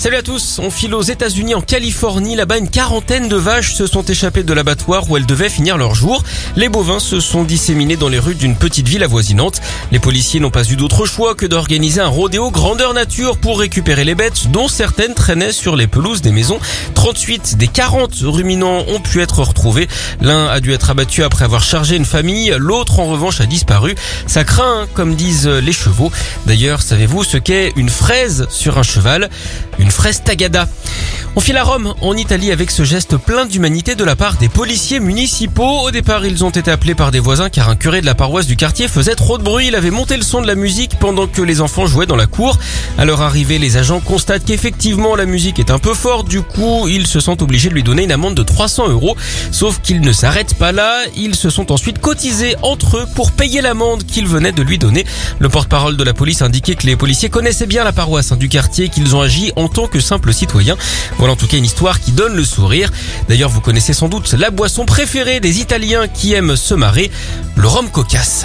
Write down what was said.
Salut à tous, on file aux États-Unis en Californie. Là-bas, une quarantaine de vaches se sont échappées de l'abattoir où elles devaient finir leur jour. Les bovins se sont disséminés dans les rues d'une petite ville avoisinante. Les policiers n'ont pas eu d'autre choix que d'organiser un rodéo grandeur nature pour récupérer les bêtes, dont certaines traînaient sur les pelouses des maisons. 38 des 40 ruminants ont pu être retrouvés. L'un a dû être abattu après avoir chargé une famille, l'autre en revanche a disparu. Ça craint, comme disent les chevaux. D'ailleurs, savez-vous ce qu'est une fraise sur un cheval? Fraise tagada. On file à Rome, en Italie, avec ce geste plein d'humanité de la part des policiers municipaux. Au départ, ils ont été appelés par des voisins car un curé de la paroisse du quartier faisait trop de bruit. Il avait monté le son de la musique pendant que les enfants jouaient dans la cour. À leur arrivée, les agents constatent qu'effectivement la musique est un peu forte. Du coup, ils se sont obligés de lui donner une amende de 300 euros. Sauf qu'ils ne s'arrêtent pas là. Ils se sont ensuite cotisés entre eux pour payer l'amende qu'ils venaient de lui donner. Le porte-parole de la police indiquait que les policiers connaissaient bien la paroisse hein, du quartier, qu'ils ont agi en tant que simples citoyens. Voilà en tout cas une histoire qui donne le sourire. D'ailleurs, vous connaissez sans doute la boisson préférée des Italiens qui aiment se marrer, le rhum cocasse.